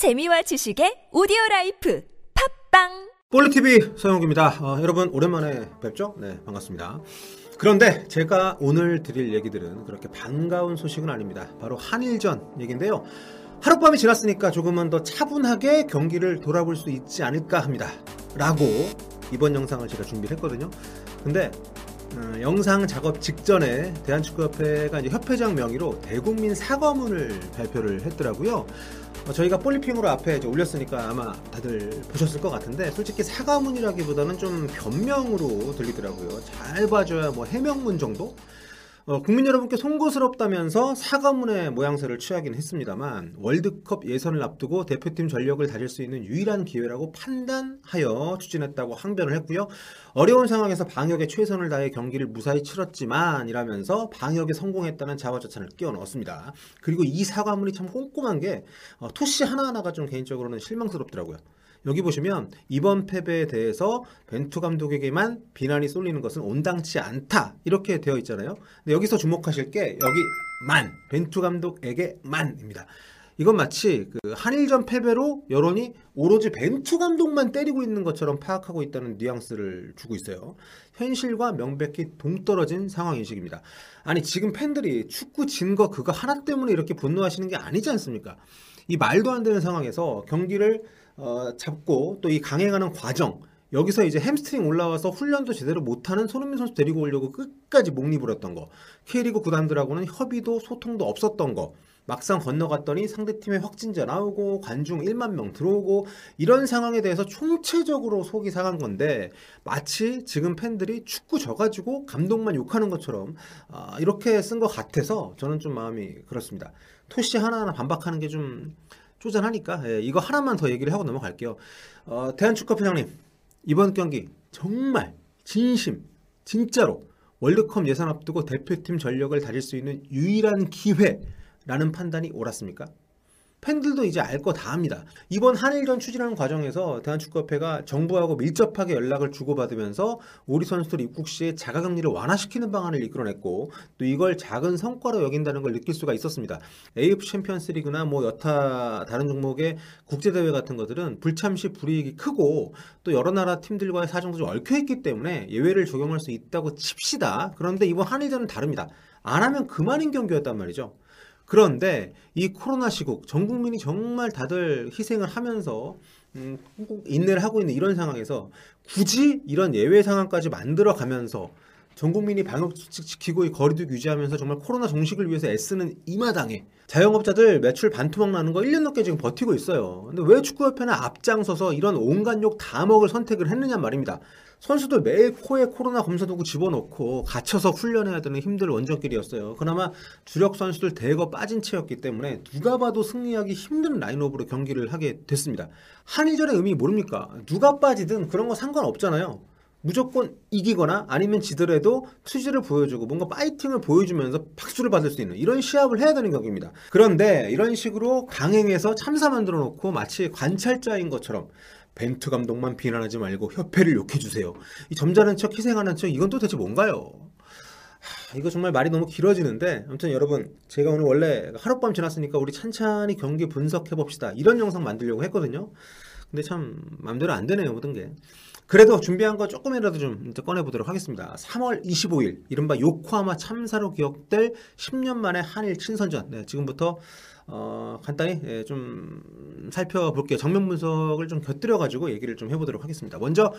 재미와 지식의 오디오 라이프 팟빵 뽈리TV 서형욱입니다. 어, 여러분 오랜만에 뵙죠? 네 반갑습니다. 그런데 제가 오늘 드릴 얘기들은 그렇게 반가운 소식은 아닙니다. 바로 한일전 얘기인데요. 하룻밤이 지났으니까 조금은 더 차분하게 경기를 돌아볼 수 있지 않을까 합니다. 라고 이번 영상을 제가 준비를 했거든요. 근데 어, 영상 작업 직전에 대한축구협회가 협회장 명의로 대국민 사과문을 발표를 했더라고요. 어, 저희가 볼리핑으로 앞에 올렸으니까 아마 다들 보셨을 것 같은데 솔직히 사과문이라기보다는 좀 변명으로 들리더라고요. 잘 봐줘야 뭐 해명문 정도? 어, 국민 여러분께 송구스럽다면서 사과문의 모양새를 취하긴 했습니다만 월드컵 예선을 앞두고 대표팀 전력을 다질 수 있는 유일한 기회라고 판단하여 추진했다고 항변을 했고요. 어려운 상황에서 방역에 최선을 다해 경기를 무사히 치렀지만 이라면서 방역에 성공했다는 자화자찬을 끼워 넣었습니다. 그리고 이 사과문이 참 꼼꼼한 게 어, 토시 하나하나가 좀 개인적으로는 실망스럽더라고요. 여기 보시면 이번 패배에 대해서 벤투 감독에게만 비난이 쏠리는 것은 온당치 않다 이렇게 되어 있잖아요. 근데 여기서 주목하실 게 여기 만 벤투 감독에게 만입니다. 이건 마치 그 한일전 패배로 여론이 오로지 벤투 감독만 때리고 있는 것처럼 파악하고 있다는 뉘앙스를 주고 있어요. 현실과 명백히 동떨어진 상황 인식입니다. 아니 지금 팬들이 축구 진 거 그거 하나 때문에 이렇게 분노하시는 게 아니지 않습니까? 이 말도 안 되는 상황에서 경기를 어, 잡고 또 이 강행하는 과정 여기서 이제 햄스트링 올라와서 훈련도 제대로 못하는 손흥민 선수 데리고 오려고 끝까지 몽니 부렸던 거 K리그 구단들하고는 협의도 소통도 없었던 거 막상 건너갔더니 상대팀의 확진자 나오고 관중 1만 명 들어오고 이런 상황에 대해서 총체적으로 속이 상한 건데 마치 지금 팬들이 축구 져가지고 감독만 욕하는 것처럼 아, 이렇게 쓴 것 같아서 저는 좀 마음이 그렇습니다. 토시 하나하나 반박하는 게 좀 쪼잔하니까 예, 이거 하나만 더 얘기를 하고 넘어갈게요. 어, 대한축구협회장님 이번 경기 정말 진심 진짜로 월드컵 예산 앞두고 대표팀 전력을 다질 수 있는 유일한 기회라는 판단이 옳았습니까? 팬들도 이제 알 거 다 합니다. 이번 한일전 추진하는 과정에서 대한축구협회가 정부하고 밀접하게 연락을 주고받으면서 우리 선수들 입국 시에 자가격리를 완화시키는 방안을 이끌어냈고 또 이걸 작은 성과로 여긴다는 걸 느낄 수가 있었습니다. AF 챔피언스리그나 뭐 여타 다른 종목의 국제대회 같은 것들은 불참시 불이익이 크고 또 여러 나라 팀들과의 사정도 좀 얽혀있기 때문에 예외를 적용할 수 있다고 칩시다. 그런데 이번 한일전은 다릅니다. 안 하면 그만인 경기였단 말이죠. 그런데 이 코로나 시국 전 국민이 정말 다들 희생을 하면서 음, 인내를 하고 있는 이런 상황에서 굳이 이런 예외 상황까지 만들어 가면서 전 국민이 방역 수칙 지키고 거리두기 유지하면서 정말 코로나 종식을 위해서 애쓰는 이 마당에 자영업자들 매출 반토막 나는 거 1년 넘게 지금 버티고 있어요. 근데 왜 축구협회는 앞장서서 이런 온갖 욕 다 먹을 선택을 했느냐 말입니다. 선수들 매일 코에 코로나 검사 도구 집어넣고 갇혀서 훈련해야 되는 힘들 원정길이었어요. 그나마 주력 선수들 대거 빠진 채였기 때문에 누가 봐도 승리하기 힘든 라인업으로 경기를 하게 됐습니다. 한일전의 의미 모릅니까? 누가 빠지든 그런 거 상관없잖아요. 무조건 이기거나 아니면 지더라도 투지를 보여주고 뭔가 파이팅을 보여주면서 박수를 받을 수 있는 이런 시합을 해야 되는 경기입니다. 그런데 이런 식으로 강행해서 참사 만들어 놓고 마치 관찰자인 것처럼 벤투 감독만 비난하지 말고 협회를 욕해주세요. 이 점잖은 척 희생하는 척 이건 또 대체 뭔가요? 하, 이거 정말 말이 너무 길어지는데 아무튼 여러분 제가 오늘 원래 하룻밤 지났으니까 우리 찬찬히 경기 분석해 봅시다 이런 영상 만들려고 했거든요. 근데 참 맘대로 안 되네요 모든 게. 그래도 준비한 거 조금이라도 좀 꺼내보도록 하겠습니다. 3월 25일 이른바 요코하마 참사로 기억될 10년 만에 한일 친선전 네, 지금부터 어, 간단히 예, 좀 살펴볼게요. 정면 분석을 좀 곁들여 가지고 얘기를 좀 해보도록 하겠습니다. 먼저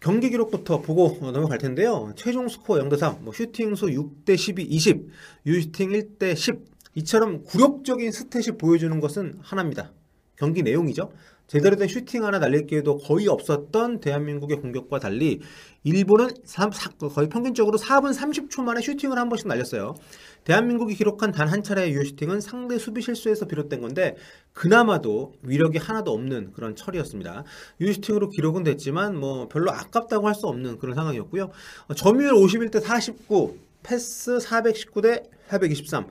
경기 기록부터 보고 넘어갈 텐데요. 최종 스코어 0대 3, 뭐 슈팅수 6대 12, 20, 유슈팅 1대 10 이처럼 굴욕적인 스탯이 보여주는 것은 하나입니다. 경기 내용이죠. 제대로 된 슈팅 하나 날릴 기회도 거의 없었던 대한민국의 공격과 달리 일본은 3, 거의 평균적으로 4분 30초 만에 슈팅을 한 번씩 날렸어요. 대한민국이 기록한 단 한 차례의 유효 슈팅은 상대 수비 실수에서 비롯된 건데 그나마도 위력이 하나도 없는 그런 처리였습니다. 유효 슈팅으로 기록은 됐지만 뭐 별로 아깝다고 할 수 없는 그런 상황이었고요. 점유율 51대 49, 패스 419대 423.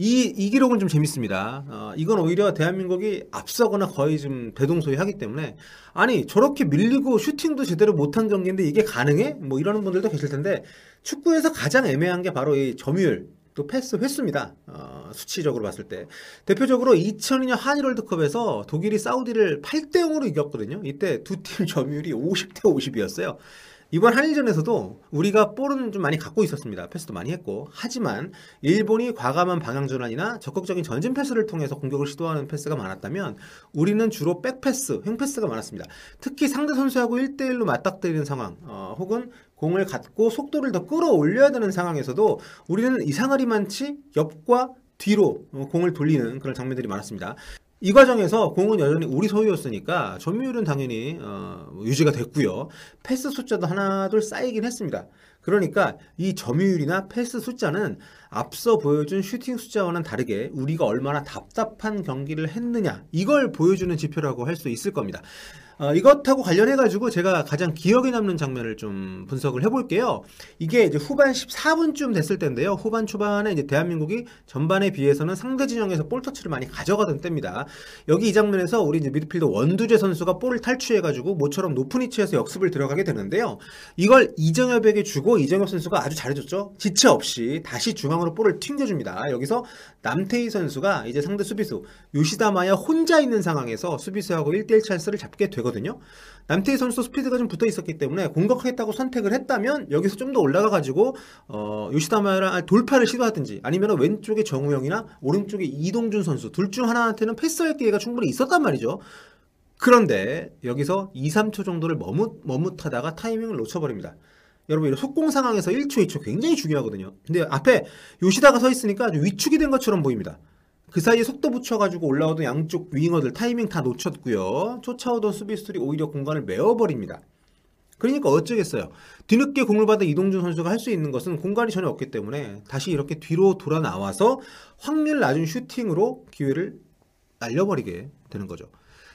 이, 이 기록은 좀 재밌습니다. 어, 이건 오히려 대한민국이 앞서거나 거의 좀 대동소이 하기 때문에 아니 저렇게 밀리고 슈팅도 제대로 못한 경기인데 이게 가능해? 뭐 이러는 분들도 계실 텐데 축구에서 가장 애매한 게 바로 이 점유율 또 패스 횟수입니다. 어, 수치적으로 봤을 때. 대표적으로 2002년 한일 월드컵에서 독일이 사우디를 8대 0으로 이겼거든요. 이때 두 팀 점유율이 50대 50이었어요. 이번 한일전에서도 우리가 볼은 좀 많이 갖고 있었습니다. 패스도 많이 했고. 하지만 일본이 과감한 방향 전환이나 적극적인 전진 패스를 통해서 공격을 시도하는 패스가 많았다면 우리는 주로 백패스, 횡패스가 많았습니다. 특히 상대 선수하고 1대1로 맞닥뜨리는 상황, 어, 혹은 공을 갖고 속도를 더 끌어올려야 되는 상황에서도 우리는 이상하리 많지 옆과 뒤로 어, 공을 돌리는 그런 장면들이 많았습니다. 이 과정에서 공은 여전히 우리 소유였으니까 점유율은 당연히 어, 유지가 됐고요. 패스 숫자도 하나 둘 쌓이긴 했습니다. 그러니까 이 점유율이나 패스 숫자는 앞서 보여준 슈팅 숫자와는 다르게 우리가 얼마나 답답한 경기를 했느냐 이걸 보여주는 지표라고 할 수 있을 겁니다. 어, 이것하고 관련해가지고 제가 가장 기억에 남는 장면을 좀 분석을 해볼게요. 이게 이제 후반 14분쯤 됐을 때인데요. 후반 초반에 이제 대한민국이 전반에 비해서는 상대 진영에서 볼 터치를 많이 가져가던 때입니다. 여기 이 장면에서 우리 이제 미드필더 원두재 선수가 볼을 탈취해가지고 모처럼 높은 위치에서 역습을 들어가게 되는데요. 이걸 이정엽에게 주고 이정엽 선수가 아주 잘해줬죠. 지체 없이 다시 중앙 으로 볼을 튕겨줍니다. 여기서 남태희 선수가 이제 상대 수비수 요시다마야 혼자 있는 상황에서 수비수하고 1대1 찬스를 잡게 되거든요. 남태희 선수 스피드가 좀 붙어 있었기 때문에 공격하겠다고 선택을 했다면 여기서 좀 더 올라가 가지고 어, 요시다마랑 돌파를 시도하든지 아니면 왼쪽에 정우영이나 오른쪽에 이동준 선수 둘 중 하나한테는 패스할 기회가 충분히 있었단 말이죠. 그런데 여기서 2, 3초 정도를 머뭇 머뭇하다가 타이밍을 놓쳐버립니다. 여러분 이런 속공 상황에서 1초, 2초 굉장히 중요하거든요. 근데 앞에 요시다가 서 있으니까 위축이 된 것처럼 보입니다. 그 사이에 속도 붙여가지고 올라오던 양쪽 윙어들 타이밍 다 놓쳤고요. 쫓아오던 수비수들이 오히려 공간을 메워버립니다. 그러니까 어쩌겠어요. 뒤늦게 공을 받은 이동준 선수가 할 수 있는 것은 공간이 전혀 없기 때문에 다시 이렇게 뒤로 돌아 나와서 확률 낮은 슈팅으로 기회를 날려버리게 되는 거죠.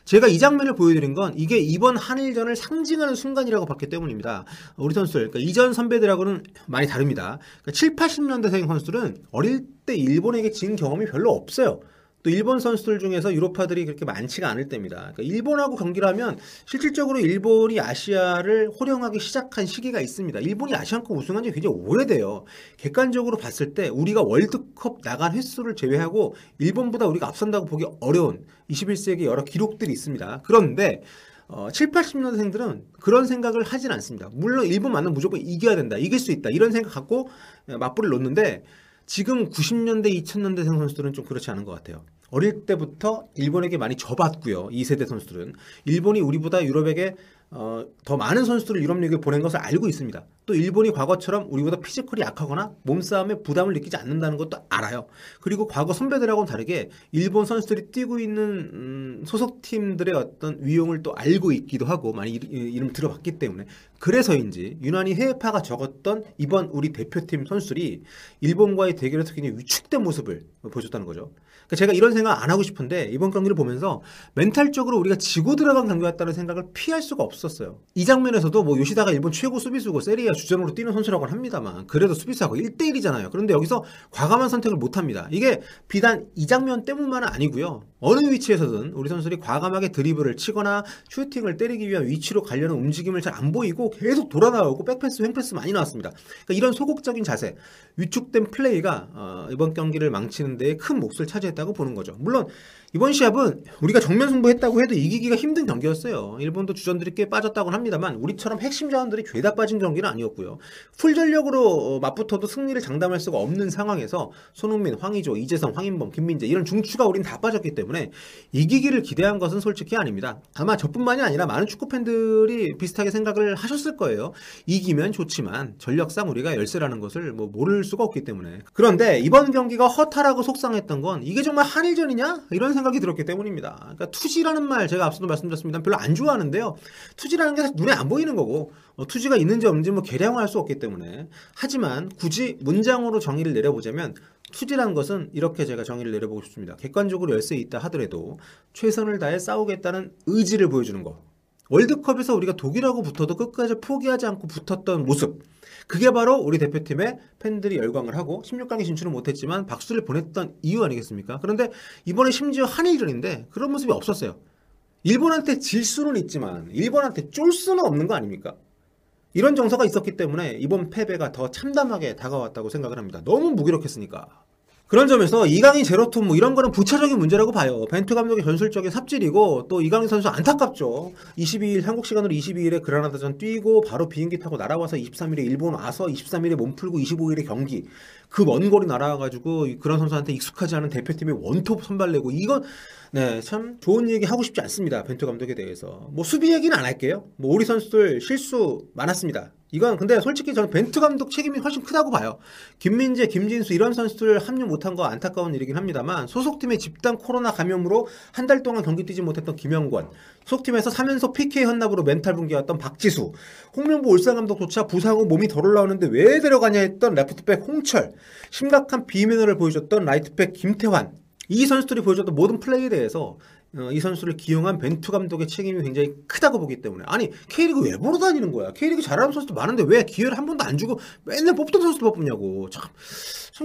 제가 이 장면을 보여드린 건 이게 이번 한일전을 상징하는 순간이라고 봤기 때문입니다. 우리 선수들, 그러니까 이전 선배들하고는 많이 다릅니다. 그러니까 7, 80년대생 선수들은 어릴 때 일본에게 진 경험이 별로 없어요. 또 일본 선수들 중에서 유로파들이 그렇게 많지가 않을 때입니다. 그러니까 일본하고 경기를 하면 실질적으로 일본이 아시아를 호령하기 시작한 시기가 있습니다. 일본이 아시안컵 우승한 지 굉장히 오래돼요. 객관적으로 봤을 때 우리가 월드컵 나간 횟수를 제외하고 일본보다 우리가 앞선다고 보기 어려운 21세기 여러 기록들이 있습니다. 그런데 어, 7, 80년대생들은 그런 생각을 하진 않습니다. 물론 일본 만나면 무조건 이겨야 된다, 이길 수 있다 이런 생각 갖고 맞불을 놓는데 지금 90년대, 2000년대생 선수들은 좀 그렇지 않은 것 같아요. 어릴 때부터 일본에게 많이 져봤고요. 2세대 선수들은. 일본이 우리보다 유럽에게 어, 더 많은 선수들을 유럽 리그에 보낸 것을 알고 있습니다. 또 일본이 과거처럼 우리보다 피지컬이 약하거나 몸싸움에 부담을 느끼지 않는다는 것도 알아요. 그리고 과거 선배들하고는 다르게 일본 선수들이 뛰고 있는 음, 소속팀들의 어떤 위용을 또 알고 있기도 하고 많이 이름 들어봤기 때문에 그래서인지 유난히 해외파가 적었던 이번 우리 대표팀 선수들이 일본과의 대결에서 굉장히 위축된 모습을 보여줬다는 거죠. 그러니까 제가 이런 생각 안 하고 싶은데 이번 경기를 보면서 멘탈적으로 우리가 지고 들어간 경기였다는 생각을 피할 수가 없었어요. 이 장면에서도 뭐 요시다가 일본 최고 수비수고 세리 아 주전으로 뛰는 선수라고 합니다만 그래도 수비수하고 1대1이잖아요. 그런데 여기서 과감한 선택을 못 합니다. 이게 비단 이 장면 때문만은 아니고요. 어느 위치에서든 우리 선수들이 과감하게 드리블을 치거나 슈팅을 때리기 위한 위치로 가려는 움직임을 잘 안 보이고 계속 돌아 나오고 백패스, 횡패스 많이 나왔습니다. 그러니까 이런 소극적인 자세, 위축된 플레이가 어, 이번 경기를 망치는 데에 큰 몫을 차지했다고 보는 거죠. 물론 이번 시합은 우리가 정면 승부했다고 해도 이기기가 힘든 경기였어요. 일본도 주전들이 꽤 빠졌다고는 합니다만 우리처럼 핵심 자원들이 죄다 빠진 경기는 아니었고요. 풀 전력으로 어, 맞붙어도 승리를 장담할 수가 없는 상황에서 손흥민, 황의조, 이재성, 황인범, 김민재 이런 중추가 우린 다 빠졌기 때문에 이기기를 기대한 것은 솔직히 아닙니다. 아마 저뿐만이 아니라 많은 축구 팬들이 비슷하게 생각을 하셨을 거예요. 이기면 좋지만 전력상 우리가 열세라는 것을 뭐 모를 수가 없기 때문에 그런데 이번 경기가 허탈하고 속상했던 건 이게 정말 한일전이냐 이런 생각 생각이 들었기 때문입니다. 그러니까 투지라는 말 제가 앞서도 말씀드렸습니다. 별로 안 좋아하는데요. 투지라는 게 눈에 안 보이는 거고 어, 투지가 있는지 없는지 뭐 계량할 수 없기 때문에 하지만 굳이 문장으로 정의를 내려보자면 투지라는 것은 이렇게 제가 정의를 내려보고 싶습니다. 객관적으로 열쇠 있다 하더라도 최선을 다해 싸우겠다는 의지를 보여주는 거. 월드컵에서 우리가 독일하고 붙어도 끝까지 포기하지 않고 붙었던 모습. 그게 바로 우리 대표팀의 팬들이 열광을 하고 16강에 진출은 못했지만 박수를 보냈던 이유 아니겠습니까? 그런데 이번에 심지어 한일전인데 그런 모습이 없었어요. 일본한테 질 수는 있지만 일본한테 쫄 수는 없는 거 아닙니까? 이런 정서가 있었기 때문에 이번 패배가 더 참담하게 다가왔다고 생각을 합니다. 너무 무기력했으니까. 그런 점에서 이강인 제로톱 뭐 이런 거는 부차적인 문제라고 봐요. 벤투 감독의 전술적인 삽질이고 또 이강인 선수 안타깝죠. 22일 한국 시간으로 22일에 그라나다전 뛰고 바로 비행기 타고 날아와서 23일에 일본 와서 23일에 몸 풀고 25일에 경기 그 먼 거리 날아와가지고 그런 선수한테 익숙하지 않은 대표팀에 원톱 선발내고 이건 네, 참 좋은 얘기 하고 싶지 않습니다. 벤투 감독에 대해서. 뭐 수비 얘기는 안 할게요. 뭐 우리 선수들 실수 많았습니다. 이건 근데 솔직히 저는 벤투 감독 책임이 훨씬 크다고 봐요. 김민재, 김진수 이런 선수들 합류 못한 거 안타까운 일이긴 합니다만 소속팀의 집단 코로나 감염으로 한 달 동안 경기 뛰지 못했던 김영권, 소속팀에서 3연속 PK 헌납으로 멘탈 붕괴였던 박지수, 홍명보 울산 감독조차 부상 후 몸이 덜 올라오는데 왜 데려가냐 했던 레프트백 홍철, 심각한 비매너를 보여줬던 라이트백 김태환, 이 선수들이 보여줬던 모든 플레이에 대해서 어, 이 선수를 기용한 벤투 감독의 책임이 굉장히 크다고 보기 때문에 아니 K리그 왜 보러 다니는 거야? K리그 잘하는 선수도 많은데 왜 기회를 한 번도 안 주고 맨날 뽑던 선수도 뽑냐고 참,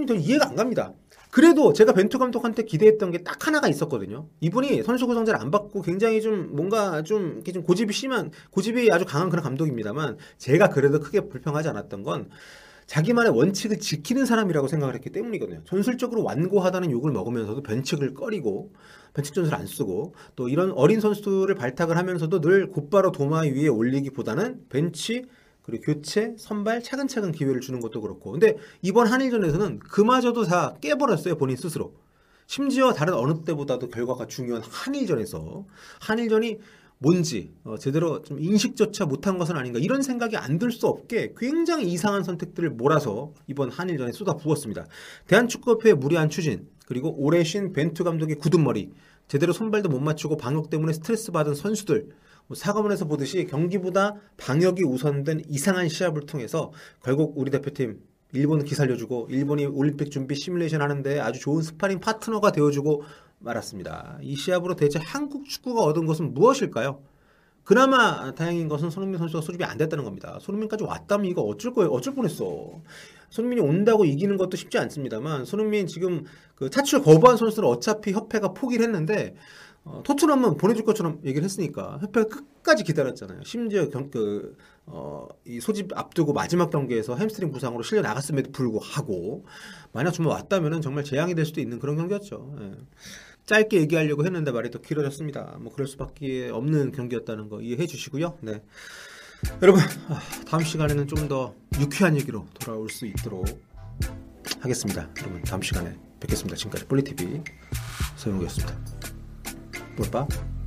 참 이해가 안 갑니다. 그래도 제가 벤투 감독한테 기대했던 게 딱 하나가 있었거든요. 이분이 선수 구성제를 안 받고 굉장히 좀 뭔가 좀 이렇게 좀 고집이 심한 고집이 아주 강한 그런 감독입니다만 제가 그래도 크게 불평하지 않았던 건 자기만의 원칙을 지키는 사람이라고 생각을 했기 때문이거든요. 전술적으로 완고하다는 욕을 먹으면서도 변칙을 꺼리고 변칙 전술 안 쓰고 또 이런 어린 선수들을 발탁을 하면서도 늘 곧바로 도마 위에 올리기보다는 벤치 그리고 교체, 선발 차근차근 기회를 주는 것도 그렇고. 근데 이번 한일전에서는 그마저도 다 깨버렸어요, 본인 스스로. 심지어 다른 어느 때보다도 결과가 중요한 한일전에서 한일전이 뭔지 어, 제대로 좀 인식조차 못한 것은 아닌가 이런 생각이 안 들 수 없게 굉장히 이상한 선택들을 몰아서 이번 한일전에 쏟아부었습니다. 대한축구협회의 무리한 추진 그리고 올해 쉰 벤투 감독의 굳은 머리 제대로 손발도 못 맞추고 방역 때문에 스트레스 받은 선수들 뭐 사과문에서 보듯이 경기보다 방역이 우선된 이상한 시합을 통해서 결국 우리 대표팀 일본은 기살려주고 일본이 올림픽 준비 시뮬레이션 하는데 아주 좋은 스파링 파트너가 되어주고 말았습니다. 이 시합으로 대체 한국 축구가 얻은 것은 무엇일까요? 그나마 다행인 것은 손흥민 선수가 소집이 안 됐다는 겁니다. 손흥민까지 왔다면 이거 어쩔 거예요? 어쩔 뻔했어. 손흥민이 온다고 이기는 것도 쉽지 않습니다만 손흥민 지금 그 차출 거부한 선수를 어차피 협회가 포기를 했는데 어, 토트넘은 보내줄 것처럼 얘기를 했으니까 협회가 끝까지 기다렸잖아요. 심지어 경, 그, 어, 이 소집 앞두고 마지막 경기에서 햄스트링 부상으로 실려 나갔음에도 불구하고 만약 정말 왔다면 정말 재앙이 될 수도 있는 그런 경기였죠. 예. 짧게 얘기하려고 했는데 말이 더 길어졌습니다. 뭐 그럴 수밖에 없는 경기였다는 거 이해해 주시고요. 네. 여러분 아, 다음 시간에는 좀 더 유쾌한 얘기로 돌아올 수 있도록 하겠습니다. 여러분 다음 시간에 뵙겠습니다. 지금까지 폴리티비 서영우였습니다. 볼빠?